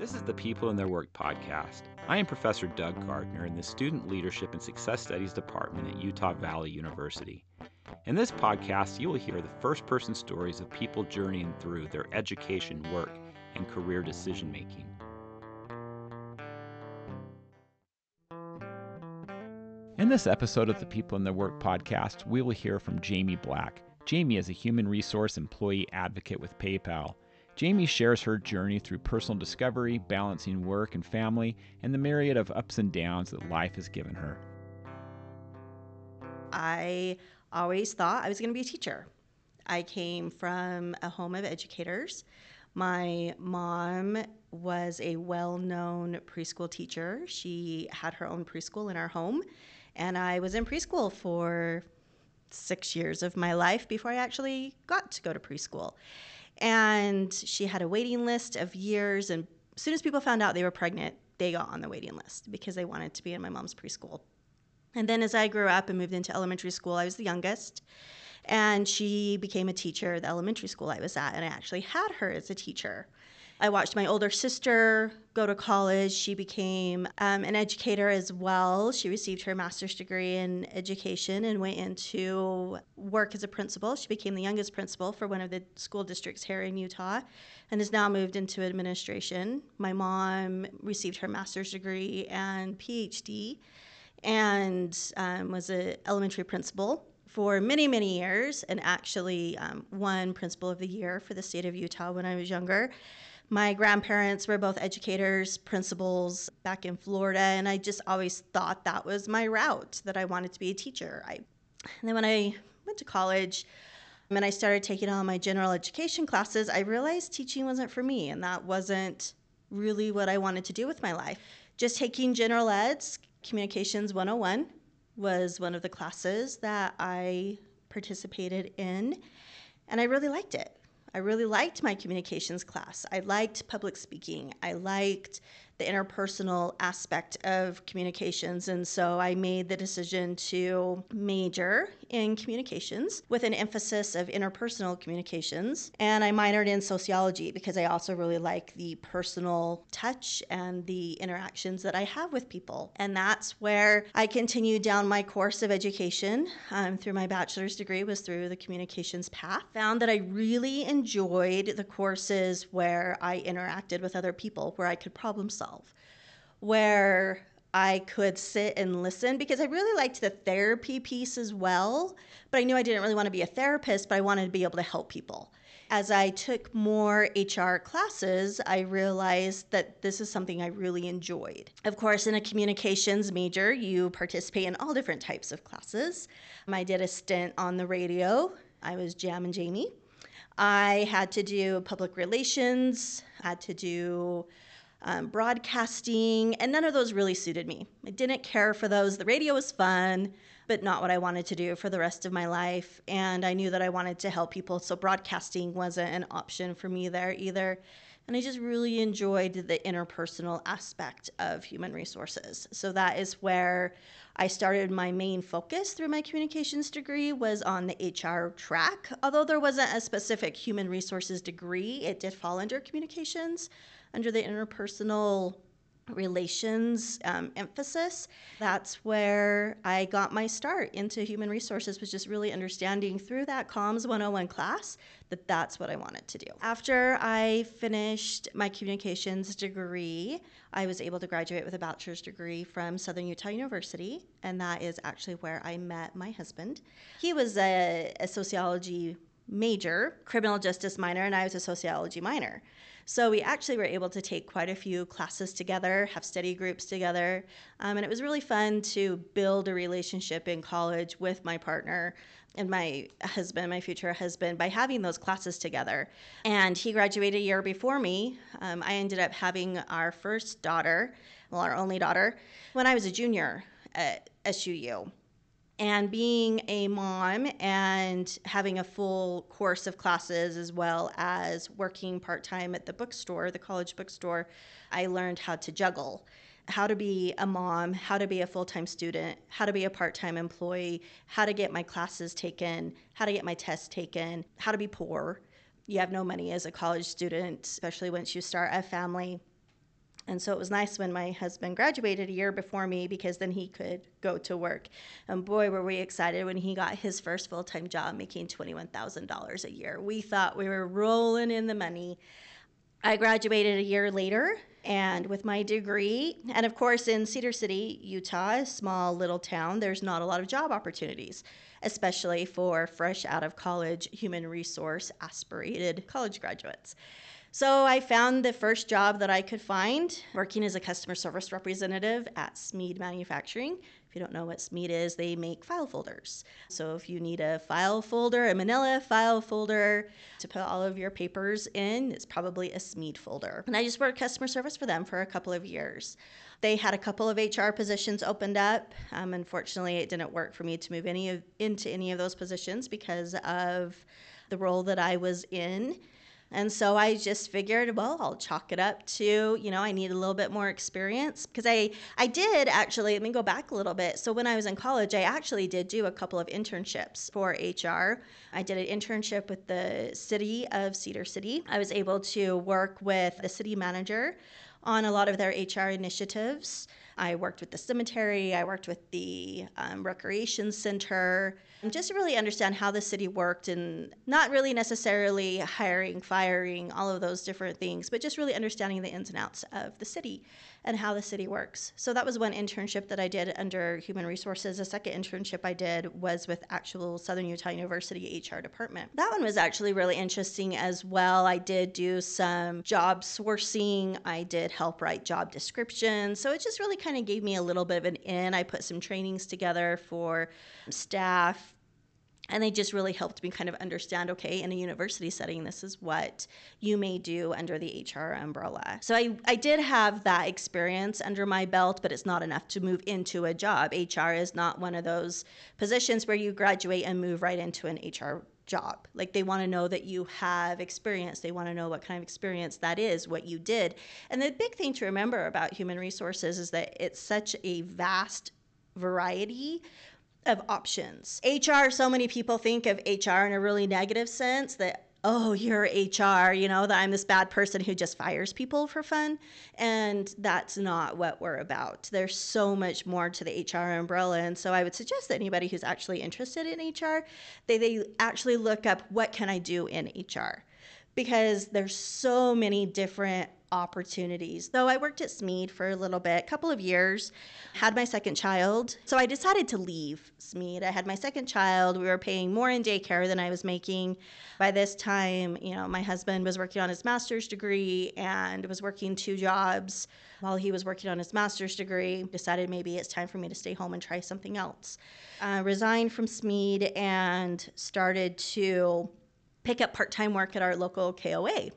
This is the People and Their Work podcast. I am Professor Doug Gardner in the Student Leadership and Success Studies Department at Utah Valley University. In this podcast, you will hear the first person stories of people journeying through their education, work, and career decision making. In this episode of the People in Their Work podcast, we will hear from Jamie Black. Jamie is a human resource employee advocate with PayPal. Jamie shares her journey through personal discovery, balancing work and family, and the myriad of ups and downs that life has given her. I always thought I was going to be a teacher. I came from a home of educators. My mom was a well known preschool teacher. She had her own preschool in our home, and I was in preschool for six years of my life before I actually got to go to preschool. And she had a waiting list of years. And as soon as people found out they were pregnant, they got on the waiting list because they wanted to be in my mom's preschool. And then as I grew up and moved into elementary school, I was the youngest. And she became a teacher at the elementary school I was at. And I actually had her as a teacher. I watched my older sister go to college. She became um, an educator as well. She received her master's degree in education and went into work as a principal. She became the youngest principal for one of the school districts here in Utah and has now moved into administration. My mom received her master's degree and PhD and um, was an elementary principal for many, many years and actually um, won Principal of the Year for the state of Utah when I was younger. My grandparents were both educators, principals back in Florida, and I just always thought that was my route, that I wanted to be a teacher. I, and then when I went to college and I started taking all my general education classes, I realized teaching wasn't for me, and that wasn't really what I wanted to do with my life. Just taking general eds, Communications 101 was one of the classes that I participated in, and I really liked it. I really liked my communications class. I liked public speaking. I liked the interpersonal aspect of communications. And so I made the decision to major in communications with an emphasis of interpersonal communications. And I minored in sociology because I also really like the personal touch and the interactions that I have with people. And that's where I continued down my course of education um, through my bachelor's degree was through the communications path. Found that I really enjoyed the courses where I interacted with other people, where I could problem solve myself where I could sit and listen because I really liked the therapy piece as well. But I knew I didn't really want to be a therapist, but I wanted to be able to help people. As I took more HR classes, I realized that this is something I really enjoyed. Of course, in a communications major, you participate in all different types of classes. I did a stint on the radio, I was Jam and Jamie. I had to do public relations, had to do um, broadcasting, and none of those really suited me. I didn't care for those. The radio was fun, but not what I wanted to do for the rest of my life. And I knew that I wanted to help people, so broadcasting wasn't an option for me there either. And I just really enjoyed the interpersonal aspect of human resources. So that is where I started my main focus through my communications degree was on the HR track. Although there wasn't a specific human resources degree, it did fall under communications under the interpersonal relations um, emphasis that's where i got my start into human resources was just really understanding through that comms 101 class that that's what i wanted to do. After i finished my communications degree i was able to graduate with a bachelor's degree from southern utah university and that is actually where i met my husband. He was a, a sociology major, criminal justice minor, and I was a sociology minor. So we actually were able to take quite a few classes together, have study groups together, um, and it was really fun to build a relationship in college with my partner and my husband, my future husband, by having those classes together. And he graduated a year before me. Um, I ended up having our first daughter, well, our only daughter, when I was a junior at SUU and being a mom and having a full course of classes as well as working part-time at the bookstore the college bookstore i learned how to juggle. How to be a mom how to be a full-time student how to be a part-time employee how to get my classes taken how to get my tests taken how to be poor. You have no money as a college student especially once you start a family And so it was nice when my husband graduated a year before me because then he could go to work. And boy, were we excited when he got his first full time job making $21,000 a year. We thought we were rolling in the money. I graduated a year later and with my degree, and of course, in Cedar City, Utah, a small little town, there's not a lot of job opportunities, especially for fresh out of college human resource aspirated college graduates. So I found the first job that I could find working as a customer service representative at Smead Manufacturing. If you don't know what Smead is, they make file folders. So if you need a file folder, a manila file folder to put all of your papers in, it's probably a Smead folder. And I just worked customer service for them for a couple of years. They had a couple of HR positions opened up. Um, unfortunately, it didn't work for me to move any of, into any of those positions because of the role that I was in. And so I just figured, well, I'll chalk it up to, you know, I need a little bit more experience because I I did actually, let me go back a little bit. So when I was in college, I actually did do a couple of internships for HR. I did an internship with the city of Cedar City. I was able to work with the city manager on a lot of their HR initiatives. I worked with the cemetery, I worked with the um, recreation center, just to really understand how the city worked and not really necessarily hiring, firing, all of those different things, but just really understanding the ins and outs of the city and how the city works. So that was one internship that I did under Human Resources. The second internship I did was with actual Southern Utah University HR department. That one was actually really interesting as well. I did do some job sourcing, I did help write job descriptions. So it just really kind of gave me a little bit of an in. I put some trainings together for staff and they just really helped me kind of understand okay in a university setting this is what you may do under the hr umbrella so i, I did have that experience under my belt but it's not enough to move into a job hr is not one of those positions where you graduate and move right into an hr job. Like they want to know that you have experience. They want to know what kind of experience that is, what you did. And the big thing to remember about human resources is that it's such a vast variety of options. HR, so many people think of HR in a really negative sense that, oh, you're HR, you know, that I'm this bad person who just fires people for fun. And that's not what we're about. There's so much more to the HR umbrella. And so I would suggest that anybody who's actually interested in HR, they, they actually look up what can I do in HR? Because there's so many different opportunities. Though I worked at Smead for a little bit, a couple of years, had my second child. So I decided to leave Smead. I had my second child. We were paying more in daycare than I was making. By this time, you know, my husband was working on his master's degree and was working two jobs while he was working on his master's degree. Decided maybe it's time for me to stay home and try something else. Uh, resigned from Smead and started to pick up part-time work at our local KOA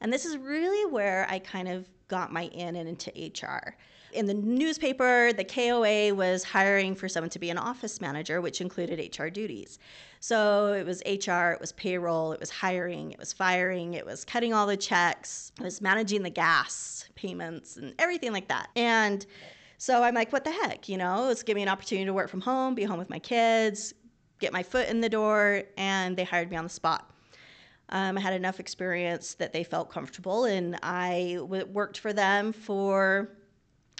and this is really where I kind of got my in and into HR. In the newspaper, the KOA was hiring for someone to be an office manager, which included HR duties. So it was HR, it was payroll, it was hiring, it was firing, it was cutting all the checks, it was managing the gas payments and everything like that. And so I'm like, what the heck? You know, it's giving me an opportunity to work from home, be home with my kids, get my foot in the door, and they hired me on the spot. Um, I had enough experience that they felt comfortable, and I w- worked for them for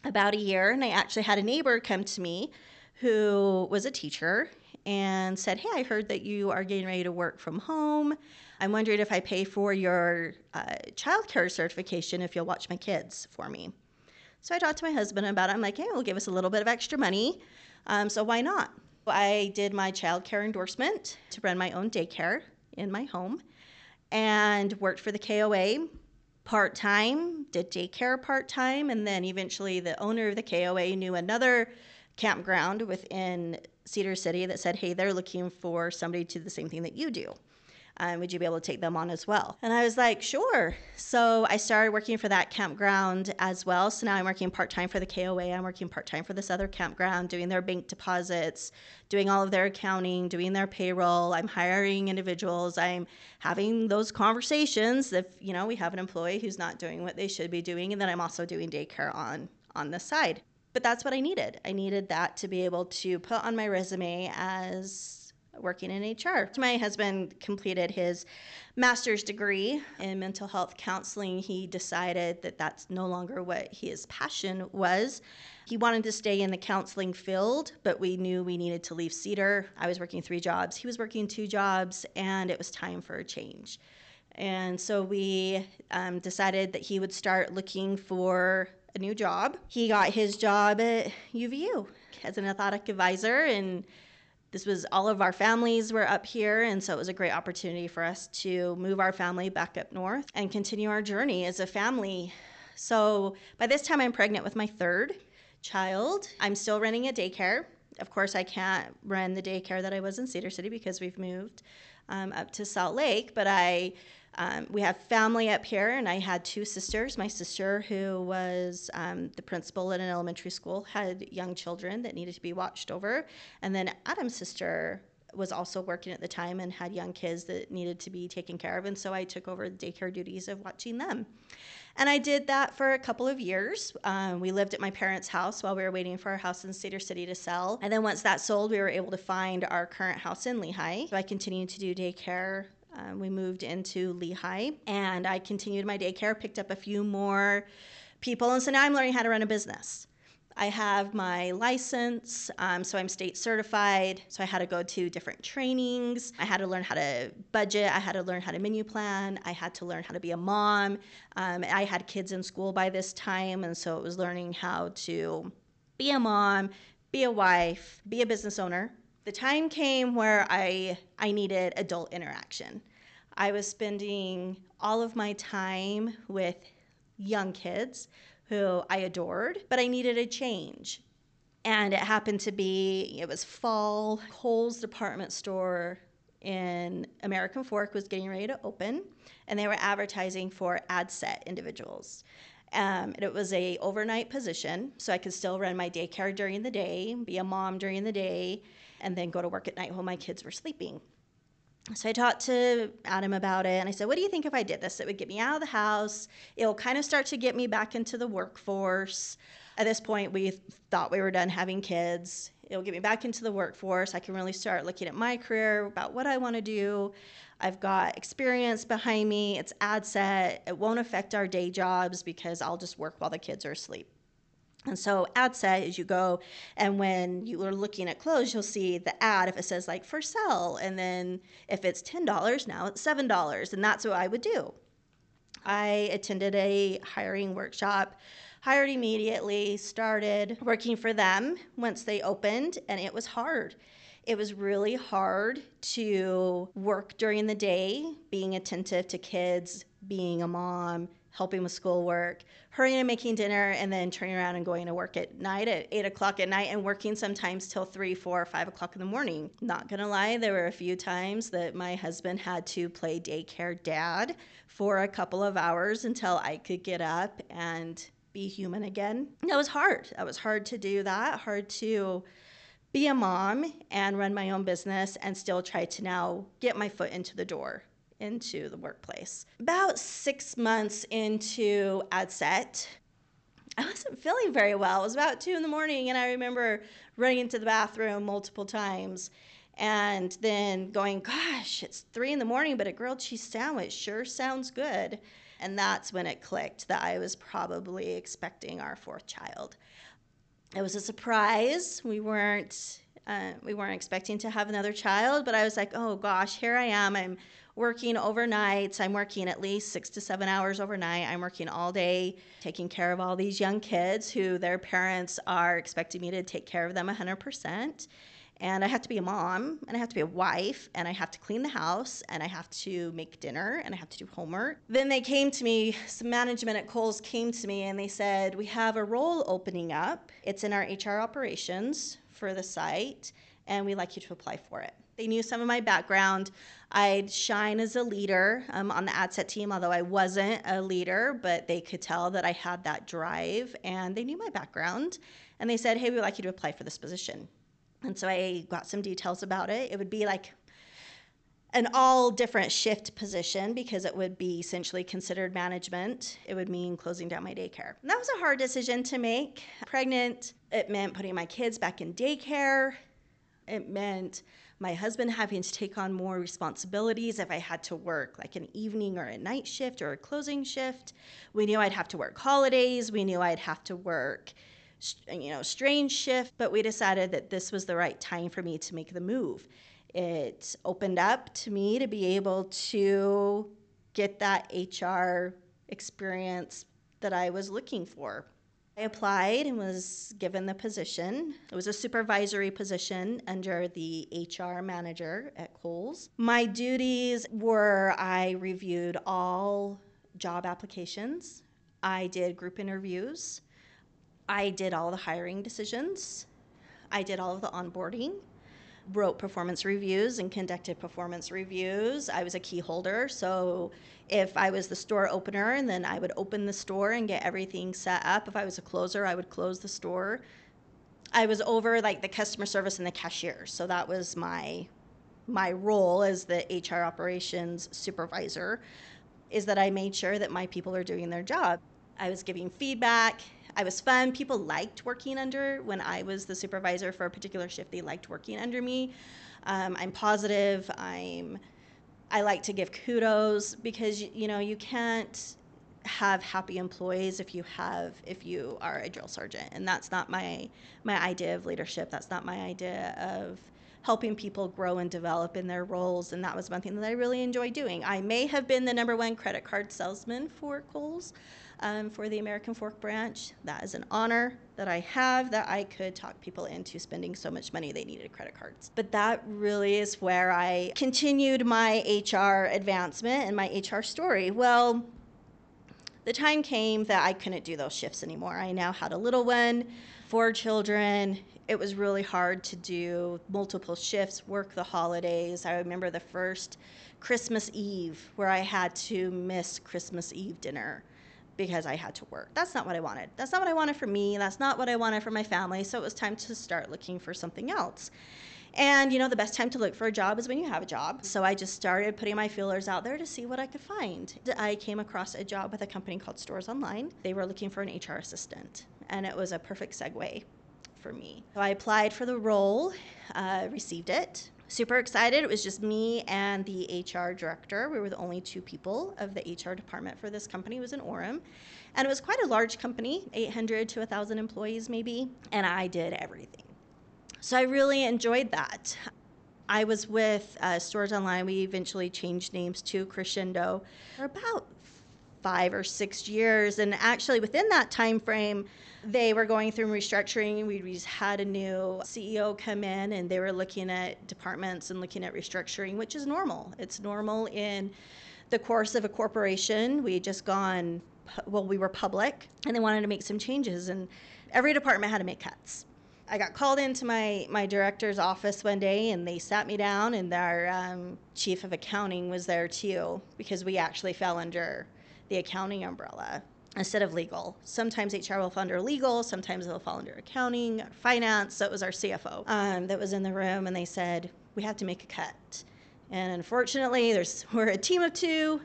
about a year. And I actually had a neighbor come to me who was a teacher and said, Hey, I heard that you are getting ready to work from home. I'm wondering if I pay for your uh, childcare certification if you'll watch my kids for me. So I talked to my husband about it. I'm like, Hey, we'll give us a little bit of extra money. Um, so why not? I did my childcare endorsement to run my own daycare in my home and worked for the KOA part time, did daycare part time, and then eventually the owner of the KOA knew another campground within Cedar City that said, hey, they're looking for somebody to do the same thing that you do um, would you be able to take them on as well? And I was like, sure. So I started working for that campground as well. So now I'm working part time for the KOA. I'm working part time for this other campground, doing their bank deposits, doing all of their accounting, doing their payroll. I'm hiring individuals. I'm having those conversations if you know we have an employee who's not doing what they should be doing, and then I'm also doing daycare on on the side. But that's what I needed. I needed that to be able to put on my resume as working in HR. My husband completed his master's degree in mental health counseling. He decided that that's no longer what his passion was. He wanted to stay in the counseling field, but we knew we needed to leave Cedar. I was working three jobs, he was working two jobs, and it was time for a change. And so we um, decided that he would start looking for a new job. He got his job at UVU as an athletic advisor, and this was all of our families were up here, and so it was a great opportunity for us to move our family back up north and continue our journey as a family. So by this time, I'm pregnant with my third child. I'm still running a daycare. Of course, I can't run the daycare that I was in Cedar City because we've moved um, up to Salt Lake, but I um, we have family up here, and I had two sisters. My sister, who was um, the principal at an elementary school, had young children that needed to be watched over. And then Adam's sister was also working at the time and had young kids that needed to be taken care of. And so I took over the daycare duties of watching them. And I did that for a couple of years. Um, we lived at my parents' house while we were waiting for our house in Cedar City to sell. And then once that sold, we were able to find our current house in Lehi. So I continued to do daycare um, we moved into Lehi and I continued my daycare, picked up a few more people, and so now I'm learning how to run a business. I have my license, um, so I'm state certified. So I had to go to different trainings. I had to learn how to budget. I had to learn how to menu plan. I had to learn how to be a mom. Um, I had kids in school by this time, and so it was learning how to be a mom, be a wife, be a business owner, the time came where I I needed adult interaction. I was spending all of my time with young kids who I adored, but I needed a change. And it happened to be it was fall, Kohl's department store in American Fork was getting ready to open, and they were advertising for ad set individuals. Um, it was a overnight position, so I could still run my daycare during the day, be a mom during the day, and then go to work at night while my kids were sleeping. So I talked to Adam about it and I said, What do you think if I did this? It would get me out of the house. It'll kind of start to get me back into the workforce. At this point, we thought we were done having kids. It'll get me back into the workforce. I can really start looking at my career, about what I want to do. I've got experience behind me. It's ad set. It won't affect our day jobs because I'll just work while the kids are asleep. And so ad set is you go and when you are looking at clothes, you'll see the ad if it says like for sale. And then if it's $10, now it's $7. And that's what I would do. I attended a hiring workshop, hired immediately, started working for them once they opened, and it was hard. It was really hard to work during the day, being attentive to kids, being a mom, helping with schoolwork, hurrying and making dinner, and then turning around and going to work at night at eight o'clock at night and working sometimes till three, four, five o'clock in the morning. Not gonna lie, there were a few times that my husband had to play daycare dad for a couple of hours until I could get up and be human again. That was hard. That was hard to do that, hard to be a mom and run my own business and still try to now get my foot into the door into the workplace. About six months into AdSet, I wasn't feeling very well. It was about two in the morning, and I remember running into the bathroom multiple times and then going, Gosh, it's three in the morning, but a grilled cheese sandwich sure sounds good. And that's when it clicked that I was probably expecting our fourth child. It was a surprise. We weren't uh, we weren't expecting to have another child, but I was like, oh gosh, here I am. I'm working overnight. I'm working at least six to seven hours overnight. I'm working all day, taking care of all these young kids who their parents are expecting me to take care of them 100%. And I have to be a mom, and I have to be a wife, and I have to clean the house, and I have to make dinner, and I have to do homework. Then they came to me, some management at Kohl's came to me, and they said, We have a role opening up. It's in our HR operations for the site, and we'd like you to apply for it. They knew some of my background. I'd shine as a leader um, on the ad set team, although I wasn't a leader, but they could tell that I had that drive and they knew my background. And they said, Hey, we'd like you to apply for this position. And so I got some details about it. It would be like an all different shift position because it would be essentially considered management. It would mean closing down my daycare. And that was a hard decision to make. Pregnant, it meant putting my kids back in daycare. It meant my husband having to take on more responsibilities if I had to work like an evening or a night shift or a closing shift. We knew I'd have to work holidays. We knew I'd have to work, you know, strange shift. But we decided that this was the right time for me to make the move. It opened up to me to be able to get that HR experience that I was looking for. I applied and was given the position. It was a supervisory position under the HR manager at Kohl's. My duties were I reviewed all job applications, I did group interviews, I did all the hiring decisions, I did all of the onboarding wrote performance reviews and conducted performance reviews. I was a key holder, so if I was the store opener, and then I would open the store and get everything set up. If I was a closer, I would close the store. I was over like the customer service and the cashier, so that was my my role as the HR operations supervisor. Is that I made sure that my people are doing their job. I was giving feedback I was fun. People liked working under when I was the supervisor for a particular shift. They liked working under me. Um, I'm positive. I'm. I like to give kudos because you know you can't have happy employees if you have if you are a drill sergeant and that's not my my idea of leadership that's not my idea of helping people grow and develop in their roles and that was one thing that i really enjoy doing i may have been the number one credit card salesman for Kohl's um, for the American Fork branch. That is an honor that I have that I could talk people into spending so much money they needed credit cards. But that really is where I continued my HR advancement and my HR story. Well, the time came that I couldn't do those shifts anymore. I now had a little one, four children. It was really hard to do multiple shifts, work the holidays. I remember the first Christmas Eve where I had to miss Christmas Eve dinner because I had to work. That's not what I wanted. That's not what I wanted for me. That's not what I wanted for my family. So it was time to start looking for something else. And you know, the best time to look for a job is when you have a job. So I just started putting my feelers out there to see what I could find. I came across a job with a company called Stores Online. They were looking for an HR assistant, and it was a perfect segue for me. So I applied for the role, uh, received it, super excited. It was just me and the HR director. We were the only two people of the HR department for this company. It was in Orem. And it was quite a large company, 800 to 1,000 employees maybe, and I did everything. So I really enjoyed that. I was with uh, Stores Online. We eventually changed names to Crexendo for about five or six years. And actually, within that time frame, they were going through restructuring. We just had a new CEO come in and they were looking at departments and looking at restructuring, which is normal. It's normal in the course of a corporation. We just gone, well, we were public and they wanted to make some changes, and every department had to make cuts. I got called into my, my director's office one day and they sat me down, and our um, chief of accounting was there too because we actually fell under the accounting umbrella instead of legal. Sometimes HR will fall under legal, sometimes it'll fall under accounting, finance. So it was our CFO um, that was in the room, and they said, We have to make a cut. And unfortunately, there's, we're a team of two,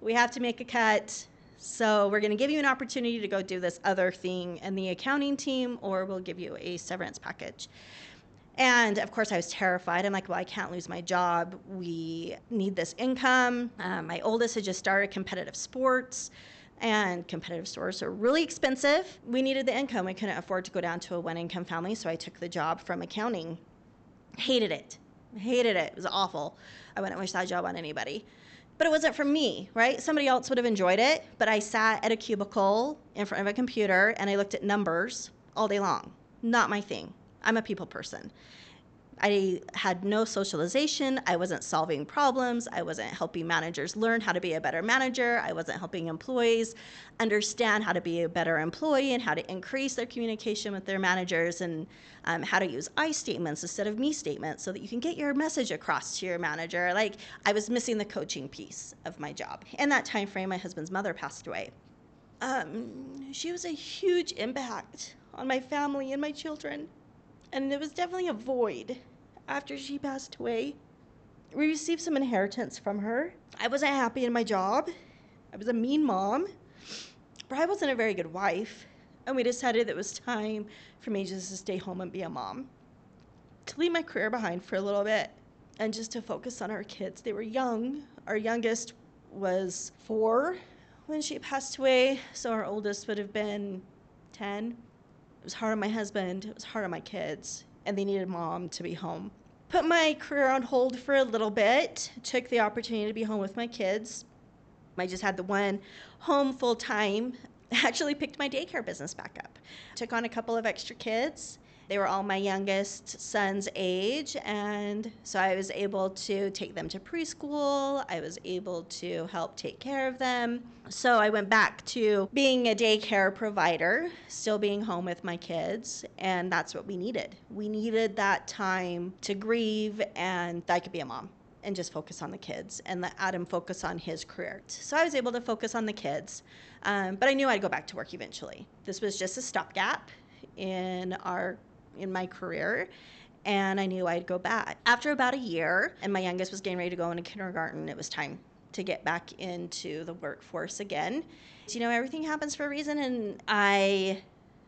we have to make a cut. So we're going to give you an opportunity to go do this other thing in the accounting team, or we'll give you a severance package. And of course, I was terrified. I'm like, well, I can't lose my job. We need this income. Um, my oldest had just started competitive sports and competitive stores are really expensive. We needed the income. We couldn't afford to go down to a one income family, so I took the job from accounting. Hated it. Hated it. It was awful. I wouldn't wish that job on anybody. But it wasn't for me, right? Somebody else would have enjoyed it, but I sat at a cubicle in front of a computer and I looked at numbers all day long. Not my thing. I'm a people person. I had no socialization. I wasn't solving problems. I wasn't helping managers learn how to be a better manager. I wasn't helping employees understand how to be a better employee and how to increase their communication with their managers and um, how to use I statements instead of me statements so that you can get your message across to your manager. Like I was missing the coaching piece of my job. In that time frame, my husband's mother passed away. Um, she was a huge impact on my family and my children. And there was definitely a void after she passed away. We received some inheritance from her. I wasn't happy in my job. I was a mean mom, but I wasn't a very good wife. And we decided it was time for me just to stay home and be a mom, to leave my career behind for a little bit. and just to focus on our kids. They were young. Our youngest was four when she passed away, so our oldest would have been 10. It was hard on my husband, it was hard on my kids, and they needed mom to be home. Put my career on hold for a little bit, took the opportunity to be home with my kids. I just had the one home full time. Actually, picked my daycare business back up. Took on a couple of extra kids they were all my youngest son's age, and so I was able to take them to preschool. I was able to help take care of them. So I went back to being a daycare provider, still being home with my kids, and that's what we needed. We needed that time to grieve, and I could be a mom and just focus on the kids and let Adam focus on his career. So I was able to focus on the kids, um, but I knew I'd go back to work eventually. This was just a stopgap in our in my career and I knew I'd go back. After about a year, and my youngest was getting ready to go into kindergarten, it was time to get back into the workforce again. So, you know, everything happens for a reason, and I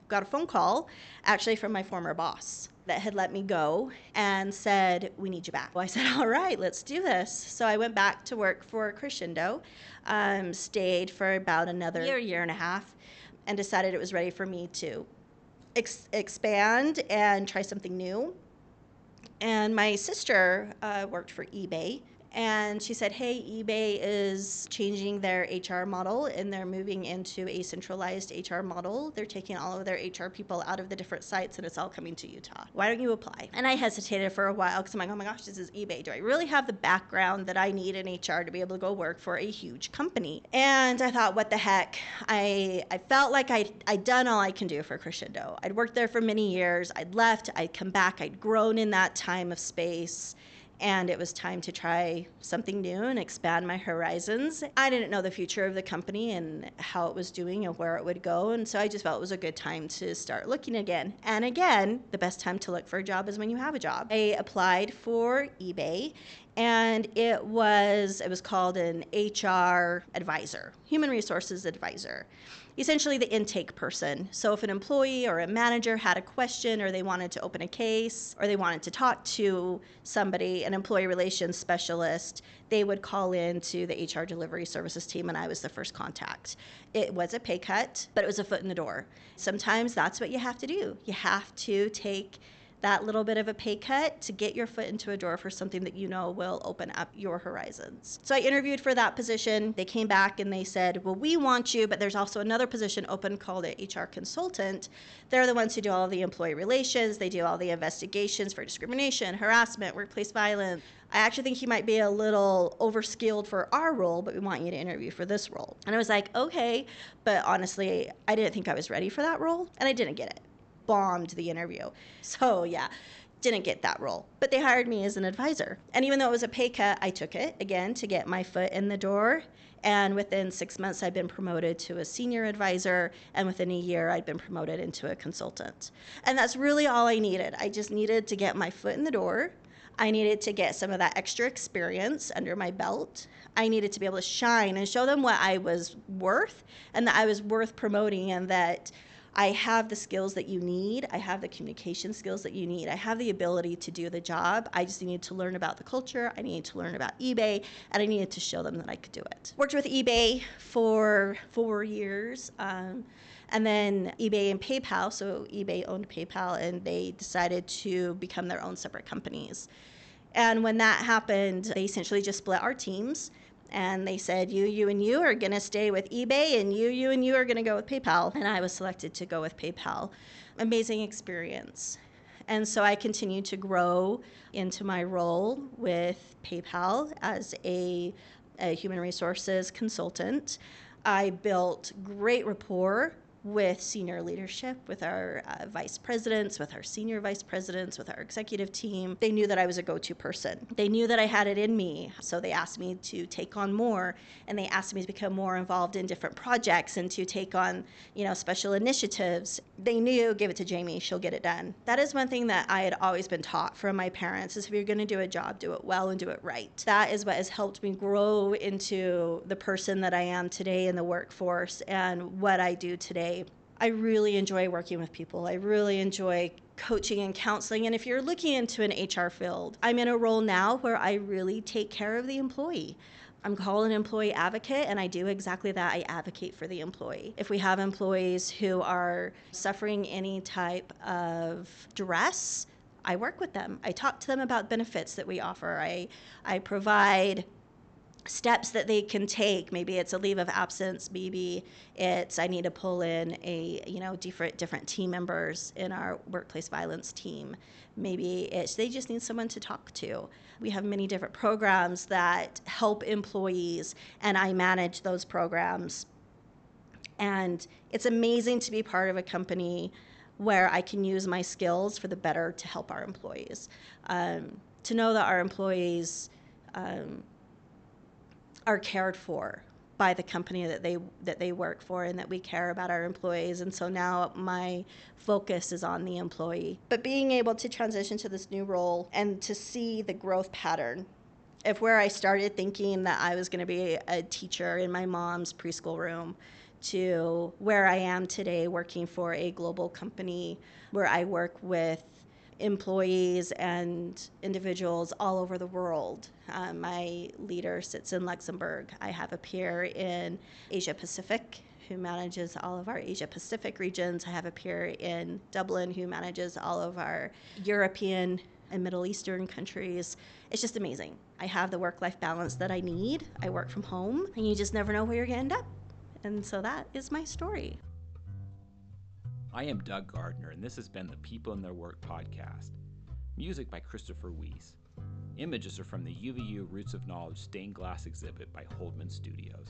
got a phone call actually from my former boss that had let me go and said, We need you back. Well, I said, All right, let's do this. So I went back to work for Crexendo, um, stayed for about another year, year and a half, and decided it was ready for me to ex- expand and try something new. And my sister uh, worked for eBay and she said, Hey, eBay is changing their HR model and they're moving into a centralized HR model. They're taking all of their HR people out of the different sites and it's all coming to Utah. Why don't you apply? And I hesitated for a while because I'm like, Oh my gosh, this is eBay. Do I really have the background that I need in HR to be able to go work for a huge company? And I thought, What the heck? I, I felt like I'd, I'd done all I can do for Crexendo. I'd worked there for many years. I'd left, I'd come back, I'd grown in that time of space and it was time to try something new and expand my horizons. I didn't know the future of the company and how it was doing and where it would go, and so I just felt it was a good time to start looking again. And again, the best time to look for a job is when you have a job. I applied for eBay and it was it was called an HR advisor, human resources advisor essentially the intake person. So if an employee or a manager had a question or they wanted to open a case or they wanted to talk to somebody, an employee relations specialist, they would call in to the HR delivery services team and I was the first contact. It was a pay cut, but it was a foot in the door. Sometimes that's what you have to do. You have to take that little bit of a pay cut to get your foot into a door for something that you know will open up your horizons. So I interviewed for that position. They came back and they said, Well, we want you, but there's also another position open called an HR consultant. They're the ones who do all the employee relations, they do all the investigations for discrimination, harassment, workplace violence. I actually think you might be a little overskilled for our role, but we want you to interview for this role. And I was like, okay, but honestly, I didn't think I was ready for that role, and I didn't get it bombed the interview. So, yeah, didn't get that role. But they hired me as an advisor. And even though it was a pay cut, I took it again to get my foot in the door. And within six months, I'd been promoted to a senior advisor. And within a year, I'd been promoted into a consultant. And that's really all I needed. I just needed to get my foot in the door. I needed to get some of that extra experience under my belt. I needed to be able to shine and show them what I was worth and that I was worth promoting and that I have the skills that you need. I have the communication skills that you need. I have the ability to do the job. I just needed to learn about the culture. I needed to learn about eBay, and I needed to show them that I could do it. Worked with eBay for four years. Um, and then eBay and PayPal, so eBay owned PayPal, and they decided to become their own separate companies. And when that happened, they essentially just split our teams and they said you you and you are going to stay with ebay and you you and you are going to go with paypal. And i was selected to go with paypal. Amazing experience. And so i continued to grow into my role with paypal as a, a human resources consultant. I built great rapport with senior leadership, with our uh, vice presidents, with our senior vice presidents, with our executive team. They knew that I was a go to person. They knew that I had it in me. So they asked me to take on more and they asked me to become more involved in different projects and to take on, you know, special initiatives. They knew, give it to Jamie, she'll get it done. That is one thing that I had always been taught from my parents is if you're going to do a job, do it well and do it right. That is what has helped me grow into the person that I am today in the workforce and what I do today I really enjoy working with people. I really enjoy coaching and counseling. And if you're looking into an HR field, I'm in a role now where I really take care of the employee. I'm called an employee advocate, and I do exactly that. I advocate for the employee. If we have employees who are suffering any type of duress, I work with them. I talk to them about benefits that we offer. I, I provide steps that they can take. Maybe it's a leave of absence. Maybe it's i need to pull in a you know different different team members in our workplace violence team. Maybe it's they just need someone to talk to. We have many different programs that help employees and i manage those programs. And it's amazing to be part of a company where i can use my skills for the better to help our employees. Um, to know that our employees um, are cared for by the company that they that they work for and that we care about our employees. And so now my focus is on the employee. But being able to transition to this new role and to see the growth pattern of where I started thinking that I was going to be a teacher in my mom's preschool room to where I am today working for a global company where I work with employees and individuals all over the world. Um, my leader sits in Luxembourg. I have a peer in Asia Pacific who manages all of our Asia Pacific regions. I have a peer in Dublin who manages all of our European and Middle Eastern countries. It's just amazing. I have the work life balance that I need. I work from home, and you just never know where you're going to end up. And so that is my story. I am Doug Gardner, and this has been the People in Their Work podcast. Music by Christopher Weiss. Images are from the UVU Roots of Knowledge stained glass exhibit by Holdman Studios.